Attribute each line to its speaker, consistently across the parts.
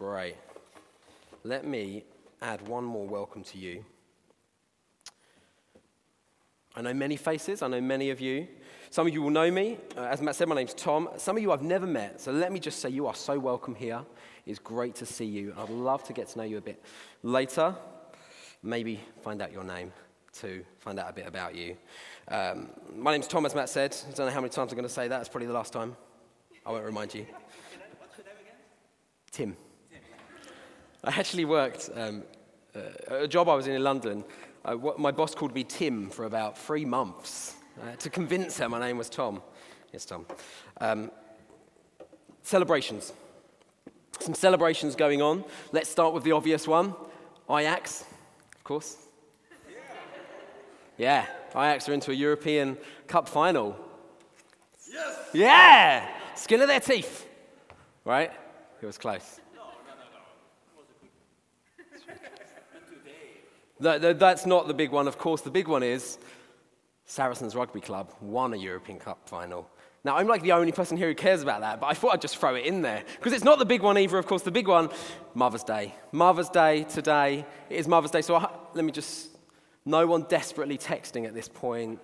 Speaker 1: Great. Let me add one more welcome to you. I know many faces, I know many of you. Some of you will know me. Uh, as Matt said, my name's Tom. Some of you I've never met, so let me just say you are so welcome here. It's great to see you. I'd love to get to know you a bit later. Maybe find out your name too, find out a bit about you. Um, my name's Tom, as Matt said. I don't know how many times I'm going to say that. It's probably the last time. I won't remind you. Tim. I actually worked um, uh, a job I was in in London. Uh, what, my boss called me Tim for about three months uh, to convince her my name was Tom. Yes, Tom. Um, celebrations. Some celebrations going on. Let's start with the obvious one Ajax, of course. Yeah, Ajax are into a European Cup final.
Speaker 2: Yes!
Speaker 1: Yeah! Skin of their teeth. Right? It was close. No, no, that's not the big one. Of course, the big one is Saracens Rugby Club won a European Cup final. Now, I'm like the only person here who cares about that, but I thought I'd just throw it in there. Because it's not the big one either, of course. The big one, Mother's Day. Mother's Day today. It is Mother's Day. So I, let me just, no one desperately texting at this point.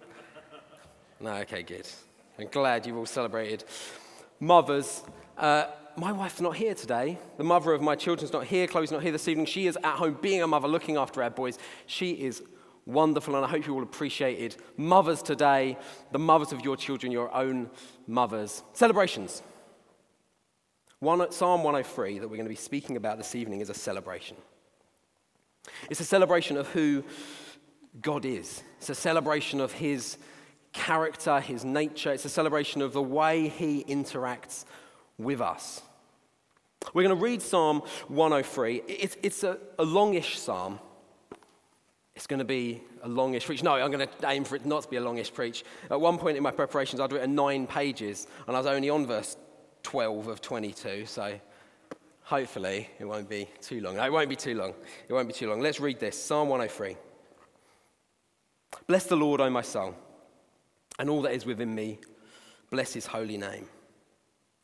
Speaker 1: No, okay, good. I'm glad you've all celebrated mothers. Uh, my wife's not here today. The mother of my children's not here. Chloe's not here this evening. She is at home being a mother, looking after our boys. She is wonderful, and I hope you all appreciated mothers today, the mothers of your children, your own mothers. Celebrations. One, Psalm 103 that we're going to be speaking about this evening is a celebration. It's a celebration of who God is, it's a celebration of His character, His nature, it's a celebration of the way He interacts with us. We're going to read Psalm 103. It's, it's a, a longish psalm. It's going to be a longish preach. No, I'm going to aim for it not to be a longish preach. At one point in my preparations, I'd written nine pages, and I was only on verse 12 of 22, so hopefully it won't be too long. It won't be too long. It won't be too long. Let's read this Psalm 103. Bless the Lord, O my soul, and all that is within me. Bless his holy name.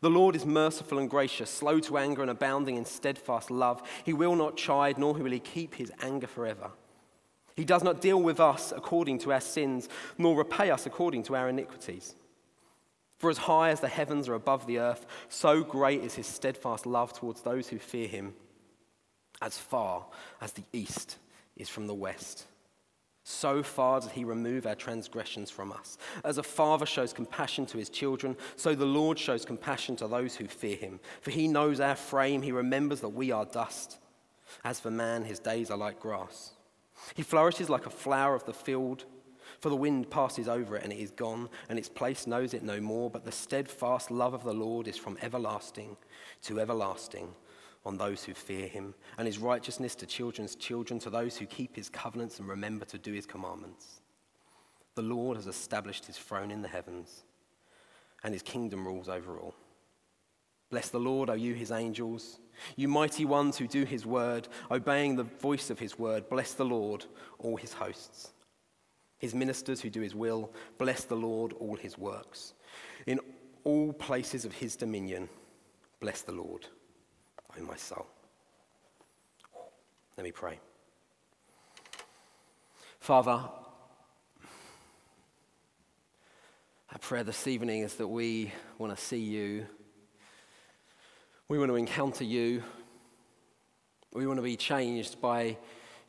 Speaker 1: The Lord is merciful and gracious, slow to anger and abounding in steadfast love. He will not chide, nor will he keep his anger forever. He does not deal with us according to our sins, nor repay us according to our iniquities. For as high as the heavens are above the earth, so great is his steadfast love towards those who fear him, as far as the east is from the west. So far does he remove our transgressions from us. As a father shows compassion to his children, so the Lord shows compassion to those who fear him. For he knows our frame, he remembers that we are dust. As for man, his days are like grass. He flourishes like a flower of the field, for the wind passes over it and it is gone, and its place knows it no more. But the steadfast love of the Lord is from everlasting to everlasting on those who fear him, and his righteousness to children's children, to those who keep his covenants and remember to do his commandments. The Lord has established his throne in the heavens, and his kingdom rules over all. Bless the Lord, O you his angels, you mighty ones who do his word, obeying the voice of his word. Bless the Lord, all his hosts. His ministers who do his will, bless the Lord, all his works. In all places of his dominion, bless the Lord. O my soul. Let me pray. Father, our prayer this evening is that we want to see you. We want to encounter you. We want to be changed by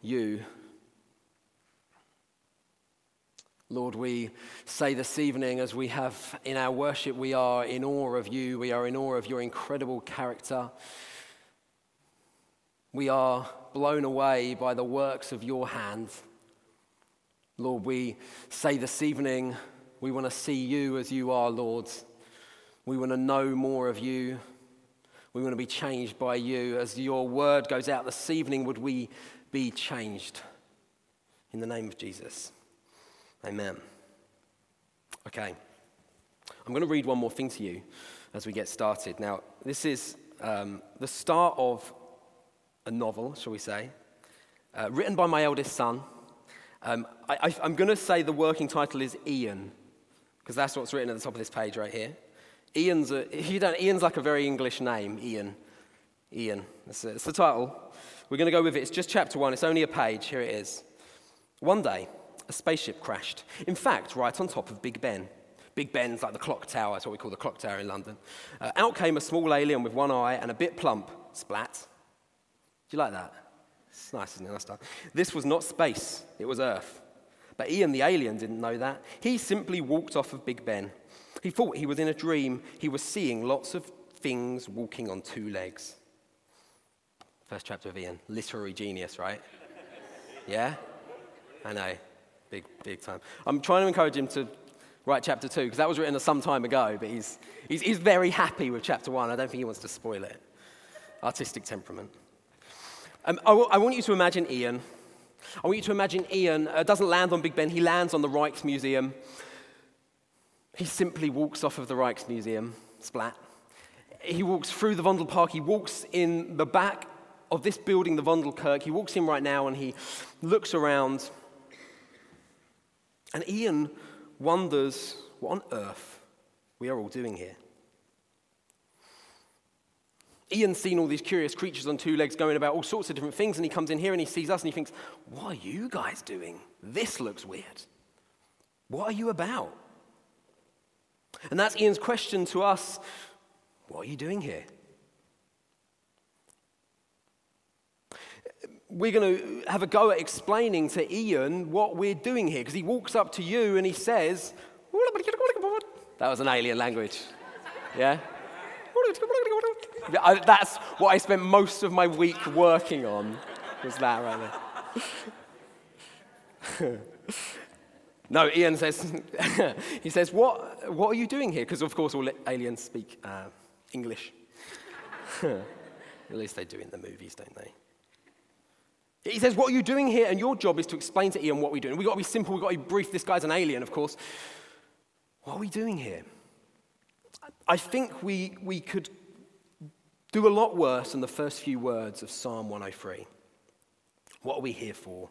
Speaker 1: you. Lord, we say this evening, as we have in our worship, we are in awe of you. We are in awe of your incredible character. We are blown away by the works of your hands. Lord, we say this evening, we want to see you as you are, Lord. We want to know more of you. We want to be changed by you. As your word goes out this evening, would we be changed? In the name of Jesus. Amen. Okay. I'm going to read one more thing to you as we get started. Now, this is um, the start of a novel, shall we say, uh, written by my eldest son. Um, I, am going to say the working title is Ian, because that's what's written at the top of this page right here. Ian's, a, you don't, Ian's like a very English name, Ian. Ian. It's, it's the title. We're going to go with it. It's just chapter one. It's only a page. Here it is. One day, a spaceship crashed. In fact, right on top of Big Ben. Big Ben's like the clock tower, that's what we call the clock tower in London. Uh, out came a small alien with one eye and a bit plump. Splat. You like that? It's nice, isn't it? Nice stuff. This was not space, it was Earth. But Ian the alien didn't know that. He simply walked off of Big Ben. He thought he was in a dream. He was seeing lots of things walking on two legs. First chapter of Ian. Literary genius, right? Yeah? I know. Big, big time. I'm trying to encourage him to write chapter two, because that was written some time ago, but he's, he's, he's very happy with chapter one. I don't think he wants to spoil it. Artistic temperament. Um, I, w- I want you to imagine Ian. I want you to imagine Ian uh, doesn't land on Big Ben, he lands on the Rijksmuseum. He simply walks off of the Rijksmuseum, splat. He walks through the Vondelpark, he walks in the back of this building, the Vondelkerk. He walks in right now and he looks around. And Ian wonders what on earth we are all doing here. Ian's seen all these curious creatures on two legs going about all sorts of different things, and he comes in here and he sees us and he thinks, What are you guys doing? This looks weird. What are you about? And that's Ian's question to us What are you doing here? we're going to have a go at explaining to Ian what we're doing here because he walks up to you and he says, That was an alien language. Yeah? I, that's what I spent most of my week working on, was that right there. no, Ian says, he says, what, what are you doing here? Because, of course, all aliens speak uh, English. At least they do in the movies, don't they? He says, What are you doing here? And your job is to explain to Ian what we're doing. We've got to be simple, we've got to be brief. This guy's an alien, of course. What are we doing here? I think we, we could do a lot worse than the first few words of Psalm 103. What are we here for?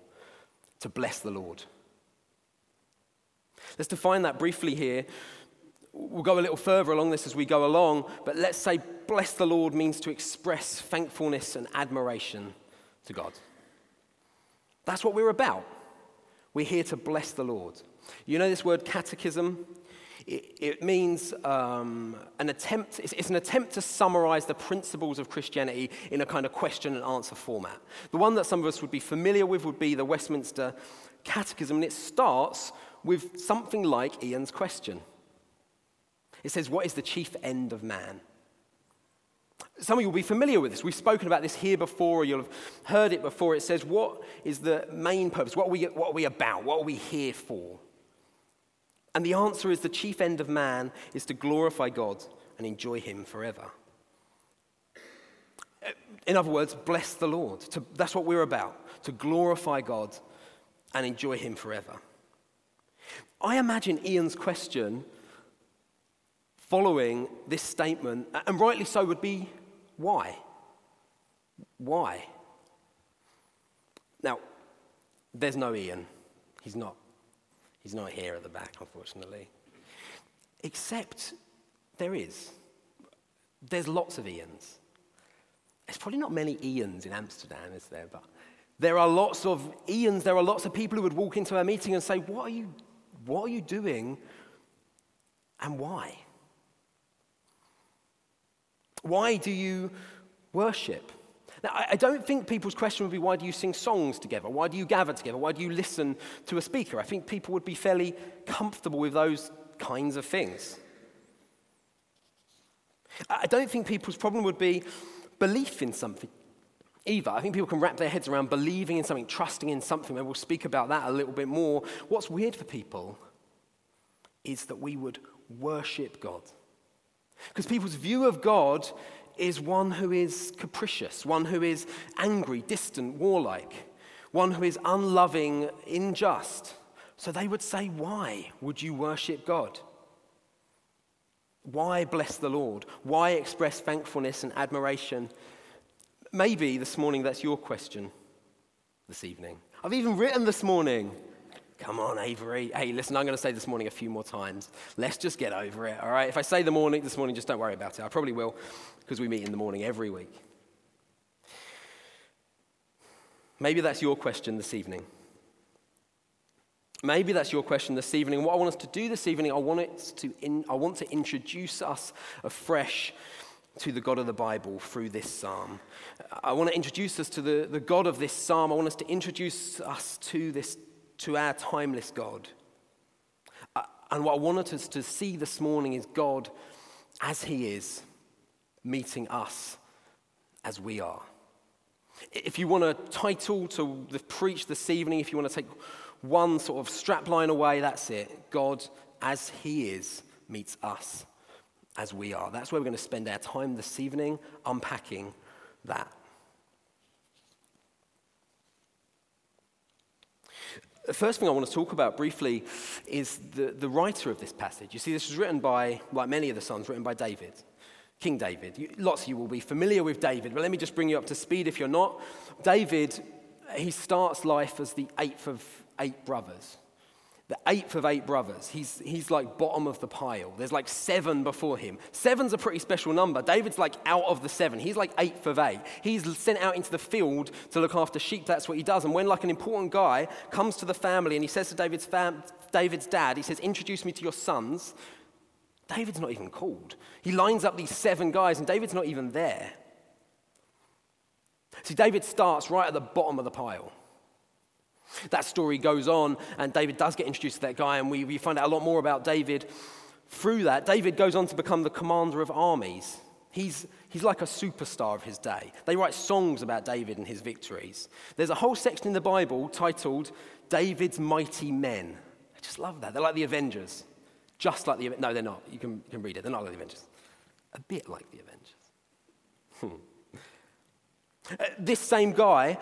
Speaker 1: To bless the Lord. Let's define that briefly here. We'll go a little further along this as we go along, but let's say bless the Lord means to express thankfulness and admiration to God. That's what we're about. We're here to bless the Lord. You know this word catechism? It, means um, an attempt, it's, it's an attempt to summarize the principles of Christianity in a kind of question and answer format. The one that some of us would be familiar with would be the Westminster Catechism, and it starts with something like Ian's question. It says, What is the chief end of man? Some of you will be familiar with this. We've spoken about this here before, or you'll have heard it before. It says, What is the main purpose? What are we, what are we about? What are we here for? And the answer is the chief end of man is to glorify God and enjoy Him forever. Eh, in other words, bless the Lord. To, that's what we're about, to glorify God and enjoy Him forever. I imagine Ian's question following this statement, and rightly so, would be why? Why? Now, there's no Ian. He's not. He's not here at the back, unfortunately. Except there is. There's lots of Ians. There's probably not many Ians in Amsterdam, is there? But there are lots of Ians. There are lots of people who would walk into a meeting and say, What are you, what are you doing and why? Why do you worship? Now, I don't think people's question would be why do you sing songs together? Why do you gather together? Why do you listen to a speaker? I think people would be fairly comfortable with those kinds of things. I don't think people's problem would be belief in something either. I think people can wrap their heads around believing in something, trusting in something, and we'll speak about that a little bit more. What's weird for people is that we would worship God. Because people's view of God is one who is capricious, one who is angry, distant, warlike, one who is unloving, unjust, So they would say, Why would you worship God? Why bless the Lord? Why express thankfulness and admiration? Maybe this morning that's your question this evening. I've even written this morning. Come on, Avery. Hey, listen, I'm going to say this morning a few more times. Let's just get over it, all right? If I say the morning this morning, just don't worry about it. I probably will because we meet in the morning every week. Maybe that's your question this evening. Maybe that's your question this evening. What I want us to do this evening, I want, it to in, I want to introduce us afresh to the God of the Bible through this psalm. I want to introduce us to the, the God of this psalm. I want us to introduce us to, this, to our timeless God. Uh, and what I wanted us to see this morning is God as He is, meeting us as we are. If you want a title to the preach this evening, if you want to take one sort of strapline away, that's it. God, as He is, meets us as we are. That's where we're going to spend our time this evening unpacking that. The first thing I want to talk about briefly is the, the writer of this passage. You see, this was written by, like many of the Psalms, written by David, King David. lots of you will be familiar with David, but let me just bring you up to speed if you're not. David, he starts life as the eighth of eight brothers. The eighth of eight brothers. He's, he's like bottom of the pile. There's like seven before him. Seven's a pretty special number. David's like out of the seven. He's like eighth of eight. He's sent out into the field to look after sheep. That's what he does. And when like an important guy comes to the family and he says to David's, fam- David's dad, he says, introduce me to your sons. David's not even called. He lines up these seven guys and David's not even there. See, David starts right at the bottom of the pile. That story goes on, and David does get introduced to that guy, and we, we find out a lot more about David through that. David goes on to become the commander of armies. He's, he's like a superstar of his day. They write songs about David and his victories. There's a whole section in the Bible titled David's Mighty Men. I just love that. They're like the Avengers. Just like the No, they're not. You can, you can read it. They're not like the Avengers. A bit like the Avengers. Hmm. Uh, this same guy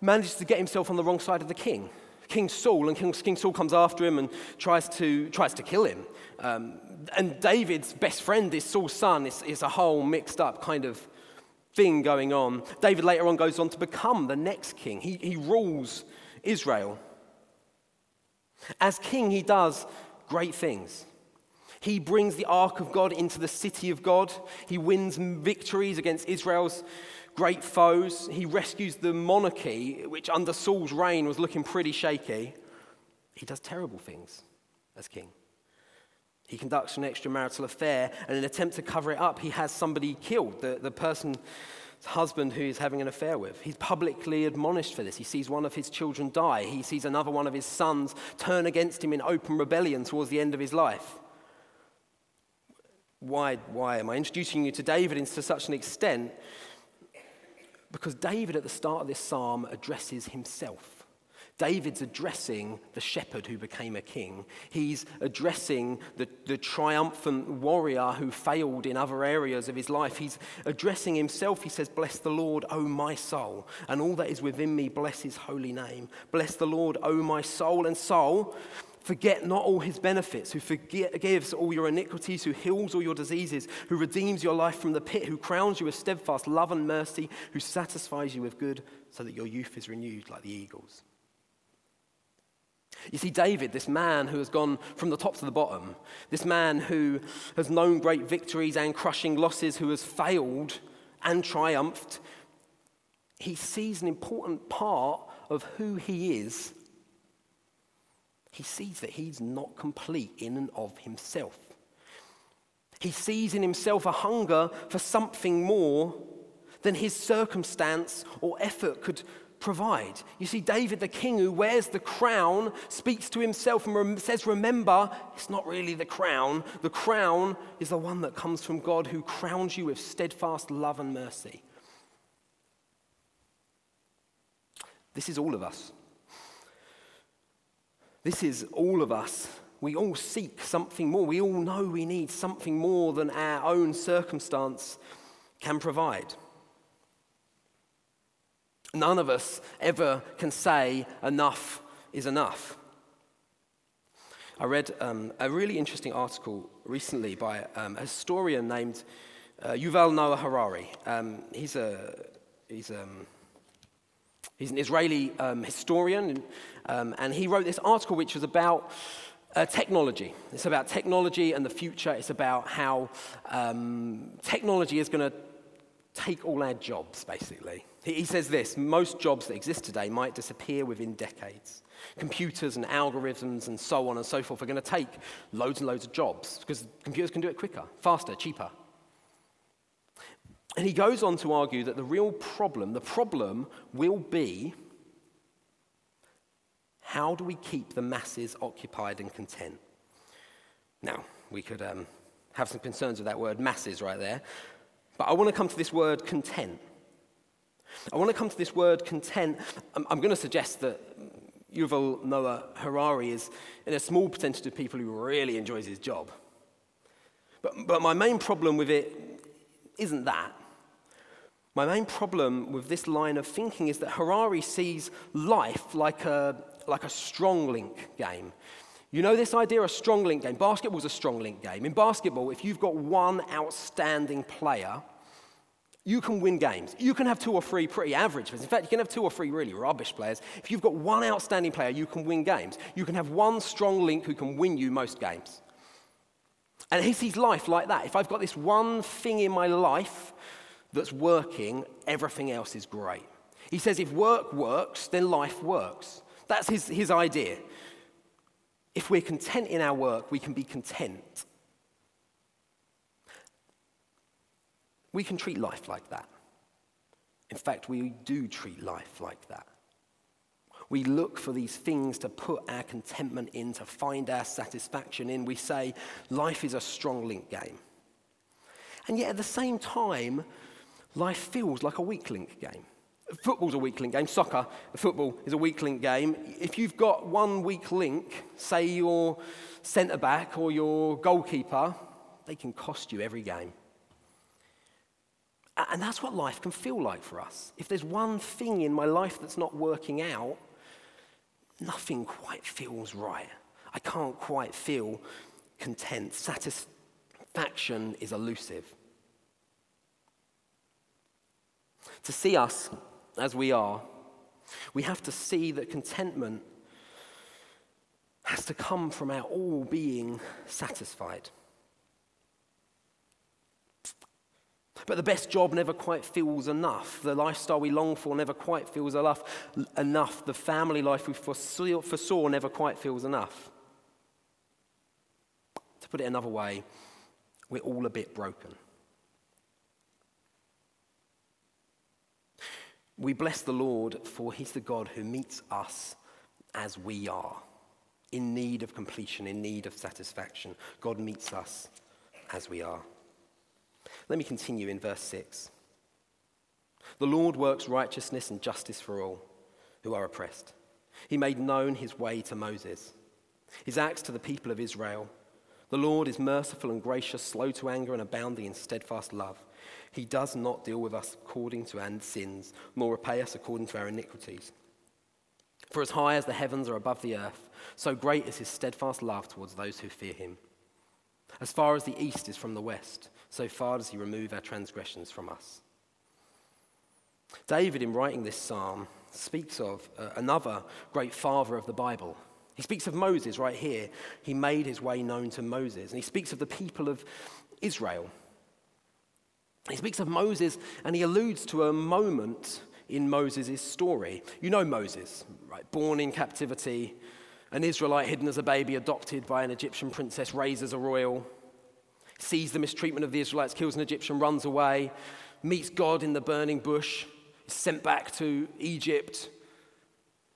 Speaker 1: manages to get himself on the wrong side of the king. King Saul, and King, Saul comes after him and tries to, tries to kill him. Um, and David's best friend is Saul's son. It's, it's a whole mixed up kind of thing going on. David later on goes on to become the next king. He, he rules Israel. As king, he does great things. He brings the ark of God into the city of God. He wins victories against Israel's great foes. He rescues the monarchy, which under Saul's reign was looking pretty shaky. He does terrible things as king. He conducts an extramarital affair, and in an attempt to cover it up, he has somebody killed, the, the person's husband who he's having an affair with. He's publicly admonished for this. He sees one of his children die. He sees another one of his sons turn against him in open rebellion towards the end of his life. Why, why am I introducing you to David to such an extent? Because David, at the start of this psalm, addresses himself. David's addressing the shepherd who became a king. He's addressing the, the triumphant warrior who failed in other areas of his life. He's addressing himself. He says, Bless the Lord, O my soul, and all that is within me, bless his holy name. Bless the Lord, O my soul. And soul Forget not all his benefits, who forgives all your iniquities, who heals all your diseases, who redeems your life from the pit, who crowns you with steadfast love and mercy, who satisfies you with good so that your youth is renewed like the eagles. You see, David, this man who has gone from the top to the bottom, this man who has known great victories and crushing losses, who has failed and triumphed, he sees an important part of who he is he sees that he's not complete in and of himself. He sees in himself a hunger for something more than his circumstance or effort could provide. You see, David, the king who wears the crown, speaks to himself and says, Remember, it's not really the crown. The crown is the one that comes from God who crowns you with steadfast love and mercy. This is all of us. This is all of us. We all seek something more. We all know we need something more than our own circumstance can provide. None of us ever can say enough is enough. I read um, a really interesting article recently by um, a historian named uh, Yuval Noah Harari. Um, he's, a, he's, um, he's an Israeli um, historian, um, and he wrote this article which was about uh, technology. It's about technology and the future. It's about how technology is going to take all our jobs, basically. He, he says this most jobs that exist today might disappear within decades. Computers and algorithms and so on and so forth are going to take loads and loads of jobs because computers can do it quicker, faster, cheaper. And he goes on to argue that the real problem, the problem will be how do we keep the masses occupied and content? Now, we could um, have some concerns with that word masses right there, but I want to come to this word content. I want to come to this word content. I'm, I'm going to suggest that Yuval Noah Harari is in a small percentage of people who really enjoys his job. But, but my main problem with it isn't that. My main problem with this line of thinking is that Harari sees life like a, like a strong link game. You know this idea, of a strong link game? Basketball's a strong link game. In basketball, if you've got one outstanding player, you can win games. You can have two or three pretty average players. In fact, you can have two or three really rubbish players. If you've got one outstanding player, you can win games. You can have one strong link who can win you most games. And he sees life like that. If I've got this one thing in my life that's working, everything else is great. He says if work works, then life works. That's his, his idea. If we're content in our work, we can be content. We can treat life like that. In fact, we do treat life like that. We look for these things to put our contentment in, to find our satisfaction in. We say life is a strong link game. And yet at the same time, life feels like a weak link game. Football's a weak link game. Soccer, football is a weak link game. If you've got one weak link, say your centre back or your goalkeeper, they can cost you every game. And that's what life can feel like for us. If there's one thing in my life that's not working out, nothing quite feels right. I can't quite feel content. Satisfaction is elusive. To see us as we are, we have to see that contentment has to come from our all being satisfied. But the best job never quite feels enough. The lifestyle we long for never quite feels enough. enough. The family life we foresaw, foresaw never quite feels enough. To put it another way, we're all a bit broken. We bless the Lord, for He's the God who meets us as we are, in need of completion, in need of satisfaction. God meets us as we are. Let me continue in verse 6. The Lord works righteousness and justice for all who are oppressed. He made known his way to Moses, his acts to the people of Israel. The Lord is merciful and gracious, slow to anger, and abounding in steadfast love. He does not deal with us according to our sins, nor repay us according to our iniquities. For as high as the heavens are above the earth, so great is his steadfast love towards those who fear him. As far as the east is from the west, so far does he remove our transgressions from us. David, in writing this psalm, speaks of uh, another great father of the Bible. He speaks of Moses right here. He made his way known to Moses. And he speaks of the people of Israel. He speaks of Moses and he alludes to a moment in Moses' story. You know Moses, right? Born in captivity, an Israelite hidden as a baby, adopted by an Egyptian princess, raised as a royal sees the mistreatment of the Israelites, kills an Egyptian, runs away, meets God in the burning bush, is sent back to Egypt.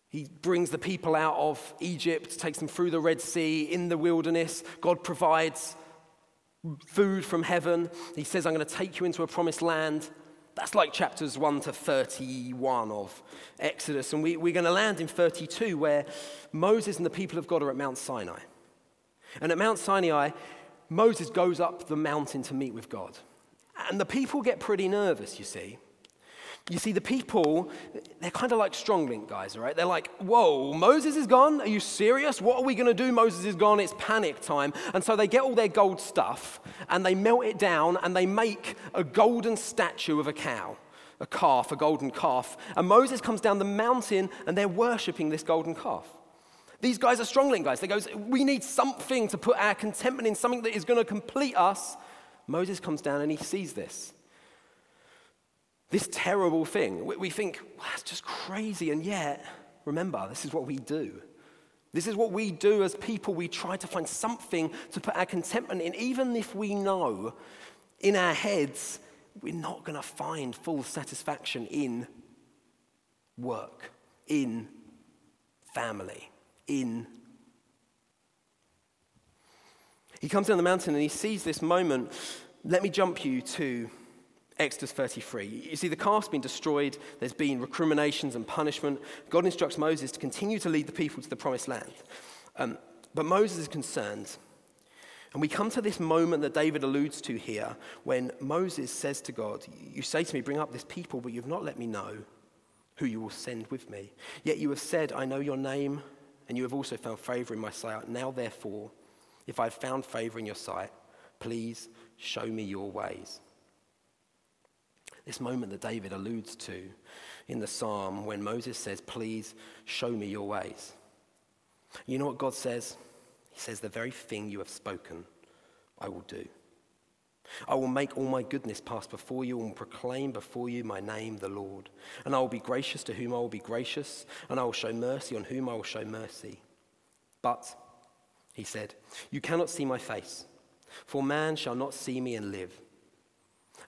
Speaker 1: He brings the people out of Egypt, takes them through the Red Sea, in the wilderness. God provides food from heaven. He says, I'm going to take you into a promised land. That's like chapters 1 to 31 of Exodus. And we, we're going to land in 32, where Moses and the people of God are at Mount Sinai. And at Mount Sinai, Moses goes up the mountain to meet with God. And the people get pretty nervous, you see, You see, the people, they're kind of like Stronglink guys, right? They're like, whoa, Moses is gone? Are you serious? What are we going to do? Moses is gone. It's panic time. And so they get all their gold stuff and they melt it down and they make a golden statue of a cow, a calf, a golden calf. And Moses comes down the mountain and they're worshiping this golden calf. These guys are Stronglink guys. They go, we need something to put our contentment in, something that is going to complete us. Moses comes down and he sees this. This terrible thing. We think, well, that's just crazy. And yet, remember, this is what we do. This is what we do as people. We try to find something to put our contentment in, even if we know in our heads we're not going to find full satisfaction in work, in family, in. He comes down the mountain and he sees this moment. Let me jump you to Exodus 33. You see, the calf's been destroyed, there's been recriminations and punishment. God instructs Moses to continue to lead the people to the promised land. Um, but Moses is concerned. And we come to this moment that David alludes to here when Moses says to God, You say to me, Bring up this people, but you've not let me know who you will send with me. Yet you have said, I know your name, and you have also found favor in my sight. Now, therefore, if I have found favor in your sight, please show me your ways this moment that David alludes to in the psalm when Moses says, Please show me your ways. You know what God says? He says, The very thing you have spoken, I will do. I will make all my goodness pass before you and proclaim before you my name, the Lord. And I will be gracious to whom I will be gracious, and I will show mercy on whom I will show mercy. But, he said, you cannot see my face, for man shall not see me and live.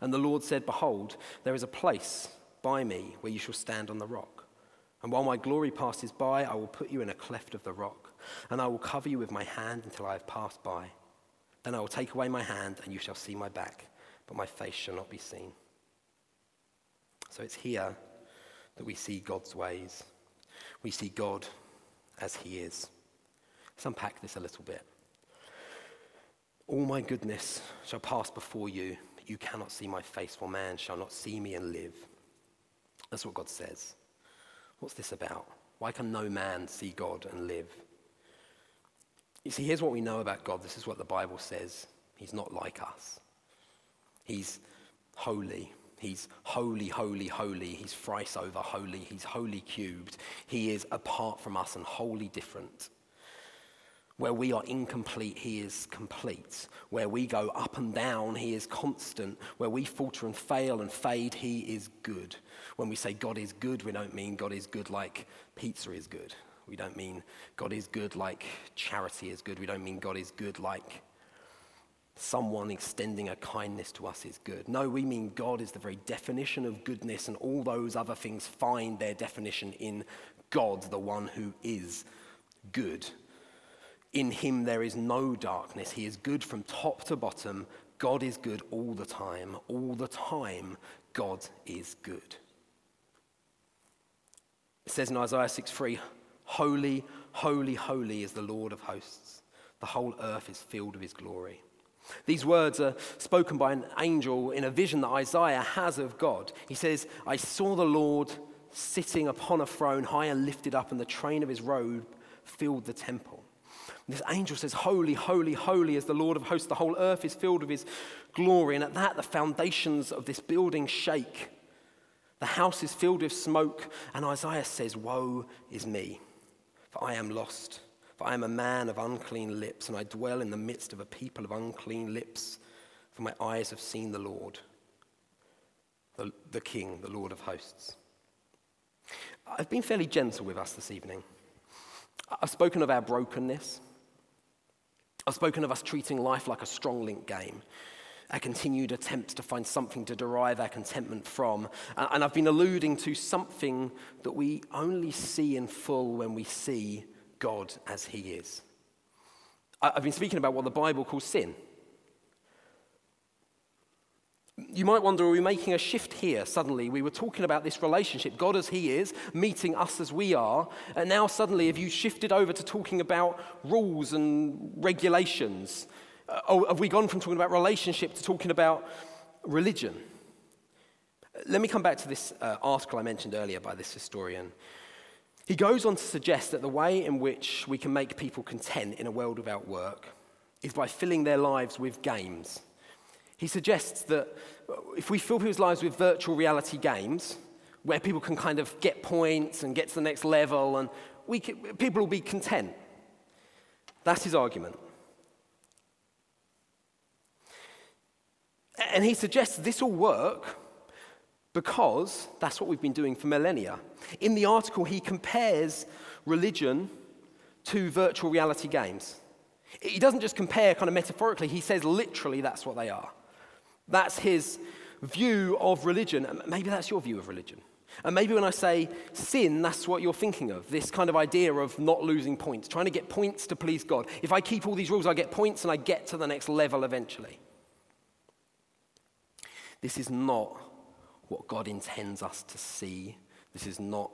Speaker 1: And the Lord said, Behold, there is a place by me where you shall stand on the rock. And while my glory passes by, I will put you in a cleft of the rock, and I will cover you with my hand until I have passed by. Then I will take away my hand, and you shall see my back, but my face shall not be seen. So it's here that we see God's ways. We see God as He is. Let's unpack this a little bit. All my goodness shall pass before you, you cannot see my face, for man shall not see me and live. That's what God says. What's this about? Why can no man see God and live? You see, here's what we know about God. This is what the Bible says He's not like us. He's holy. He's holy, holy, holy. He's thrice over holy. He's holy cubed. He is apart from us and wholly different. Where we are incomplete, He is complete. Where we go up and down, He is constant. Where we falter and fail and fade, He is good. When we say God is good, we don't mean God is good like pizza is good. We don't mean God is good like charity is good. We don't mean God is good like someone extending a kindness to us is good. No, we mean God is the very definition of goodness, and all those other things find their definition in God, the one who is good. In him there is no darkness. He is good from top to bottom. God is good all the time. All the time, God is good. It says in Isaiah 6 3, Holy, holy, holy is the Lord of hosts. The whole earth is filled with his glory. These words are spoken by an angel in a vision that Isaiah has of God. He says, I saw the Lord sitting upon a throne, high and lifted up, and the train of his robe filled the temple. This angel says, Holy, holy, holy is the Lord of hosts. The whole earth is filled with his glory. And at that, the foundations of this building shake. The house is filled with smoke. And Isaiah says, Woe is me, for I am lost. For I am a man of unclean lips, and I dwell in the midst of a people of unclean lips. For my eyes have seen the Lord, the, the King, the Lord of hosts. I've been fairly gentle with us this evening. I've spoken of our brokenness. I've spoken of us treating life like a strong link game, our continued attempts to find something to derive our contentment from. And I've been alluding to something that we only see in full when we see God as He is. I've been speaking about what the Bible calls sin. You might wonder, are we making a shift here suddenly? We were talking about this relationship, God as He is, meeting us as we are, and now suddenly have you shifted over to talking about rules and regulations? Uh, have we gone from talking about relationship to talking about religion? let me come back to this uh, article I mentioned earlier by this historian. He goes on to suggest that the way in which we can make people content in a world without work is by filling their lives with games. He suggests that if we fill people's lives with virtual reality games, where people can kind of get points and get to the next level, and we can, people will be content. That's his argument. And he suggests this will work because that's what we've been doing for millennia. In the article, he compares religion to virtual reality games. He doesn't just compare kind of metaphorically, he says literally that's what they are. That's his view of religion. Maybe that's your view of religion. And maybe when I say sin, that's what you're thinking of this kind of idea of not losing points, trying to get points to please God. If I keep all these rules, I get points and I get to the next level eventually. This is not what God intends us to see. This is not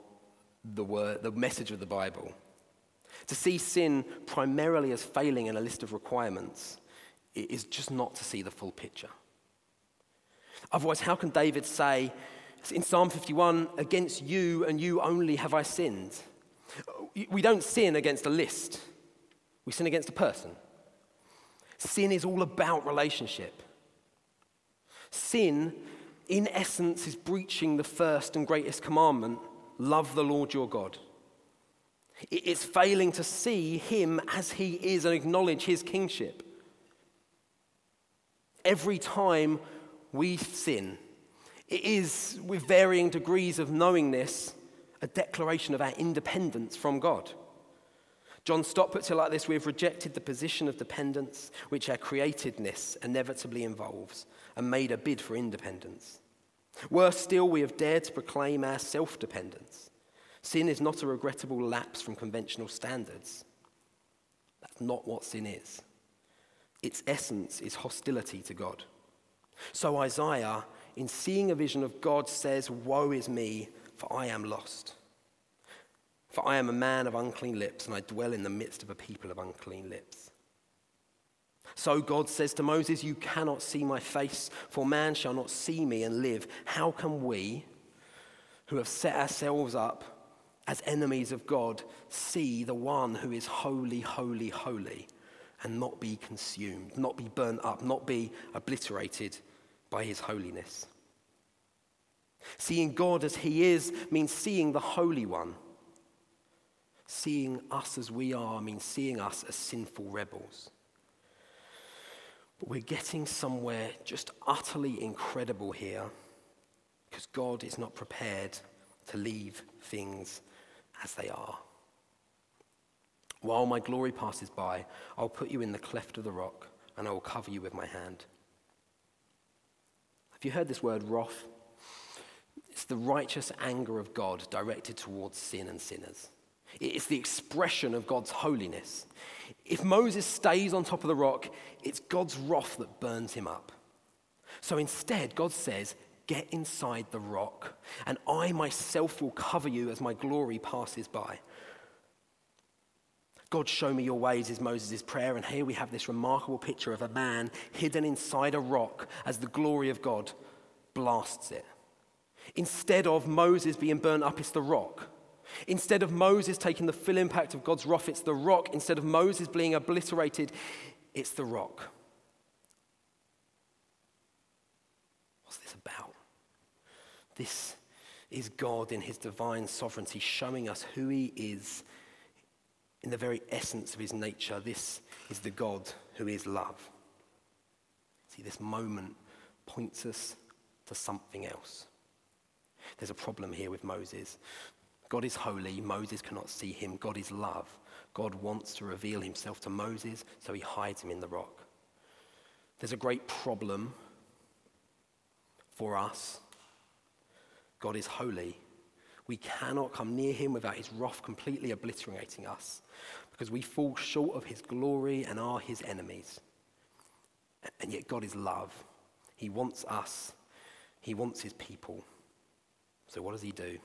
Speaker 1: the, word, the message of the Bible. To see sin primarily as failing in a list of requirements is just not to see the full picture. Otherwise, how can David say in Psalm 51, against you and you only have I sinned? We don't sin against a list, we sin against a person. Sin is all about relationship. Sin, in essence, is breaching the first and greatest commandment love the Lord your God. It's failing to see him as he is and acknowledge his kingship. Every time we sin, it is, with varying degrees of knowingness, a declaration of our independence from God. John Stott puts it like this We have rejected the position of dependence which our createdness inevitably involves and made a bid for independence. Worse still, we have dared to proclaim our self dependence. Sin is not a regrettable lapse from conventional standards. That's not what sin is. Its essence is hostility to God. So Isaiah, in seeing a vision of God, says, Woe is me, for I am lost. For I am a man of unclean lips, and I dwell in the midst of a people of unclean lips. So God says to Moses, You cannot see my face, for man shall not see me and live. How can we, who have set ourselves up as enemies of God, see the one who is holy, holy, holy, and not be consumed, not be burnt up, not be obliterated by his holiness? Seeing God as he is means seeing the Holy One Seeing us as we are means seeing us as sinful rebels. But we're getting somewhere just utterly incredible here because God is not prepared to leave things as they are. While my glory passes by, I'll put you in the cleft of the rock and I will cover you with my hand. Have you heard this word, wrath? It's the righteous anger of God directed towards sin and sinners. It's the expression of God's holiness. If Moses stays on top of the rock, it's God's wrath that burns him up. So instead, God says, Get inside the rock, and I myself will cover you as my glory passes by. God, show me your ways is Moses' prayer, and here we have this remarkable picture of a man hidden inside a rock as the glory of God blasts it. Instead of Moses being burnt up, it's the rock. Instead of Moses taking the full impact of God's wrath, it's the rock. Instead of Moses being obliterated, it's the rock. What's this about? This is God in his divine sovereignty showing us who he is in the very essence of his nature. This is the God who is love. See, this moment points us to something else. There's a problem here with Moses. God is holy, Moses cannot see him. God is love. God wants to reveal himself to Moses, so he hides him in the rock. There's a great problem for us. God is holy. We cannot come near him without his wrath completely obliterating us because we fall short of his glory and are his enemies. And yet, God is love. He wants us, he wants his people. So, what does he do?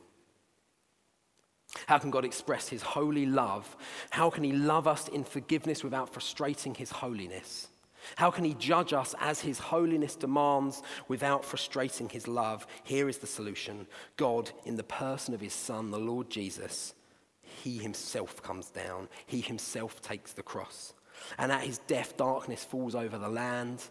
Speaker 1: How can God express his holy love? How can he love us in forgiveness without frustrating his holiness? How can he judge us as his holiness demands without frustrating his love? Here is the solution God, in the person of his Son, the Lord Jesus, he himself comes down, he himself takes the cross. And at his death, darkness falls over the land.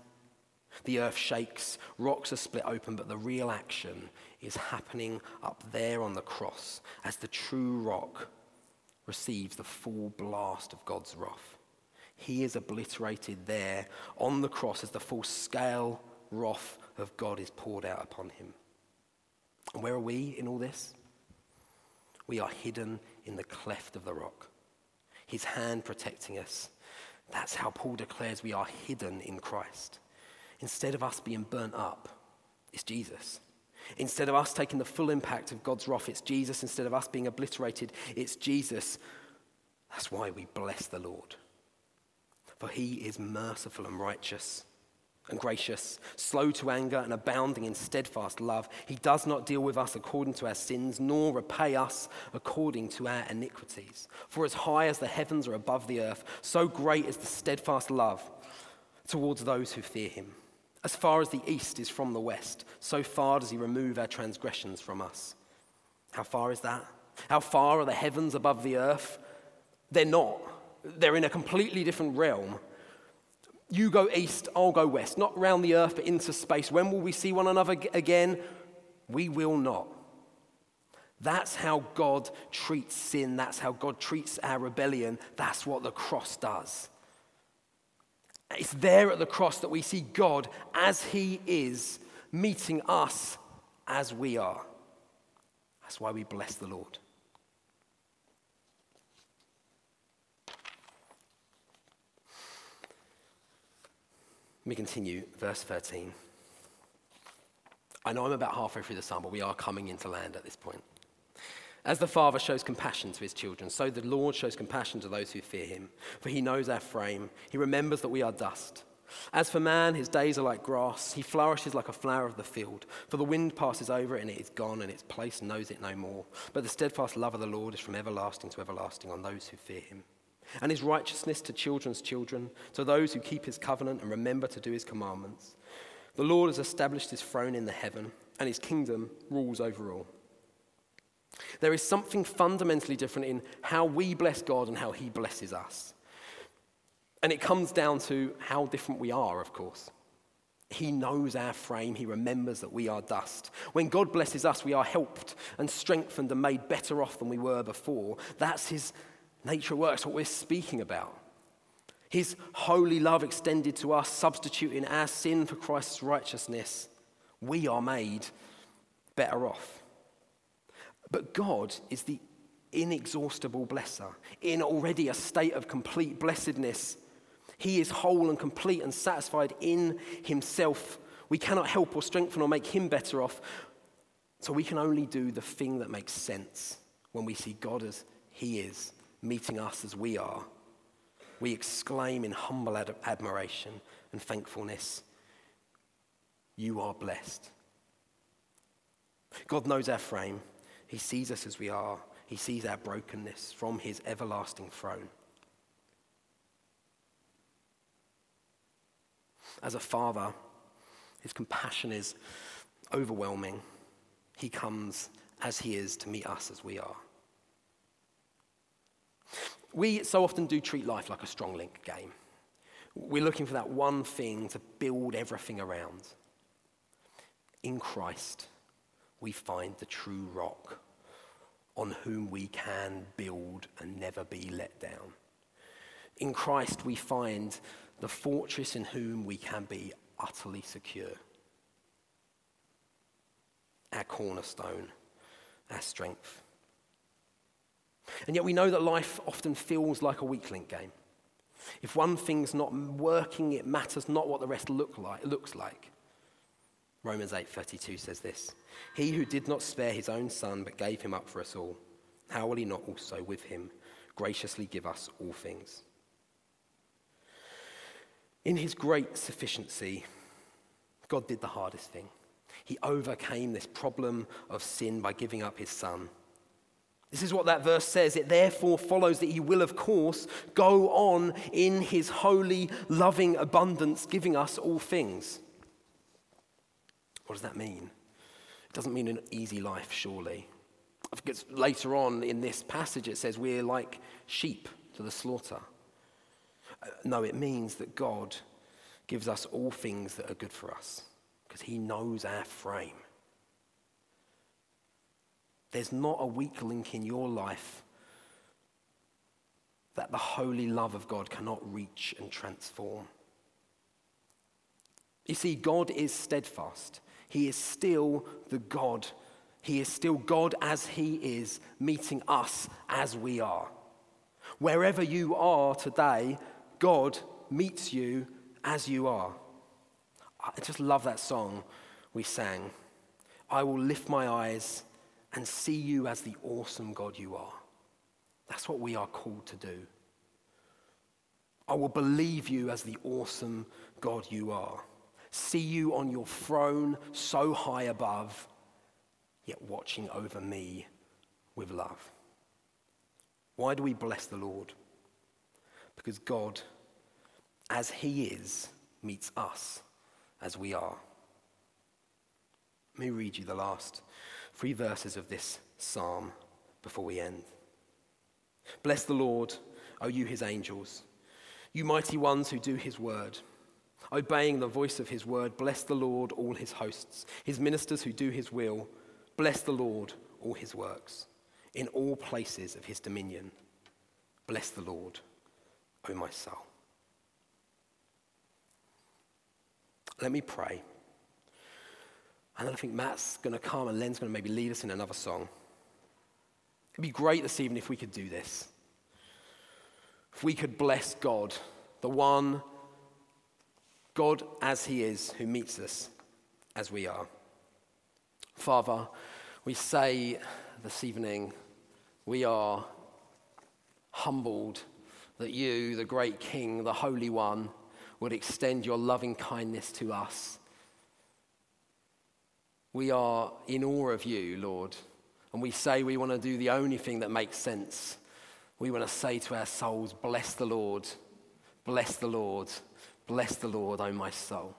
Speaker 1: The earth shakes, rocks are split open, but the real action is happening up there on the cross as the true rock receives the full blast of God's wrath. He is obliterated there on the cross as the full scale wrath of God is poured out upon him. And where are we in all this? We are hidden in the cleft of the rock, his hand protecting us. That's how Paul declares we are hidden in Christ. Instead of us being burnt up, it's Jesus. Instead of us taking the full impact of God's wrath, it's Jesus. Instead of us being obliterated, it's Jesus. That's why we bless the Lord. For he is merciful and righteous and gracious, slow to anger and abounding in steadfast love. He does not deal with us according to our sins, nor repay us according to our iniquities. For as high as the heavens are above the earth, so great is the steadfast love towards those who fear him. As far as the east is from the west, so far does he remove our transgressions from us. How far is that? How far are the heavens above the earth? They're not. They're in a completely different realm. You go east, I'll go west, not round the earth, but into space. When will we see one another again? We will not. That's how God treats sin. That's how God treats our rebellion. That's what the cross does. It's there at the cross that we see God as He is, meeting us as we are. That's why we bless the Lord. Let me continue, verse 13. I know I'm about halfway through the psalm, but we are coming into land at this point. As the Father shows compassion to his children, so the Lord shows compassion to those who fear him. For he knows our frame, he remembers that we are dust. As for man, his days are like grass. He flourishes like a flower of the field. For the wind passes over and it is gone, and its place knows it no more. But the steadfast love of the Lord is from everlasting to everlasting on those who fear him and his righteousness to children's children, to those who keep his covenant and remember to do his commandments. The Lord has established his throne in the heaven, and his kingdom rules over all. There is something fundamentally different in how we bless God and how he blesses us. And it comes down to how different we are, of course. He knows our frame. He remembers that we are dust. When God blesses us, we are helped and strengthened and made better off than we were before. That's his nature works, what we're speaking about. His holy love extended to us, substituting our sin for Christ's righteousness. We are made better off. But God is the inexhaustible blesser in already a state of complete blessedness. He is whole and complete and satisfied in himself. We cannot help or strengthen or make him better off. So we can only do the thing that makes sense when we see God as he is meeting us as we are, we exclaim in humble ad- admiration and thankfulness, You are blessed. God knows our frame. He sees us as we are. He sees our brokenness from his everlasting throne. As a father, his compassion is overwhelming. He comes as he is to meet us as we are. We so often do treat life like a strong link game. We're looking for that one thing to build everything around. In Christ, we find the true rock on whom we can build and never be let down. In Christ, we find the fortress in whom we can be utterly secure. Our cornerstone, our strength. And yet we know that life often feels like a weak link game. If one thing's not working, it matters not what the rest look like, looks like. Romans 8:32 says this: He who did not spare his own son but gave him up for us all, how will he not also with him graciously give us all things? In his great sufficiency, God did the hardest thing. He overcame this problem of sin by giving up his son This is what that verse says. It therefore follows that he will, of course, go on in his holy, loving abundance, giving us all things. What does that mean? It doesn't mean an easy life, surely. Because later on in this passage, it says we're like sheep to the slaughter. Uh, no, it means that God gives us all things that are good for us because he knows our frame. There's not a weak link in your life that the holy love of God cannot reach and transform. You see, God is steadfast. He is still the God. He is still God as He is, meeting us as we are. Wherever you are today, God meets you as you are. I just love that song we sang. I will lift my eyes and see you as the awesome God you are. That's what we are called to do. I will believe you as the awesome God you are. See you on your throne so high above, yet watching over me with love. Why do we bless the Lord? Because God, as He is, meets us as we are. Let me read you the last three verses of this psalm before we end. Bless the Lord, O you his angels, you mighty ones who do his word. Obeying the voice of his word, bless the Lord, all his hosts, his ministers who do his will. Bless the Lord, all his works, in all places of his dominion. Bless the Lord, O my soul. Let me pray. And then I think Matt's going to come and Len's going to maybe lead us in another song. It'd be great this evening if we could do this. If we could bless God, the one God as He is, who meets us as we are. Father, we say this evening, we are humbled that you, the great King, the Holy One, would extend your loving kindness to us we are in awe of you, Lord. And we say we want to do the only thing that makes sense. We want to say to our souls, Bless the Lord, bless the Lord, bless the Lord, O my soul.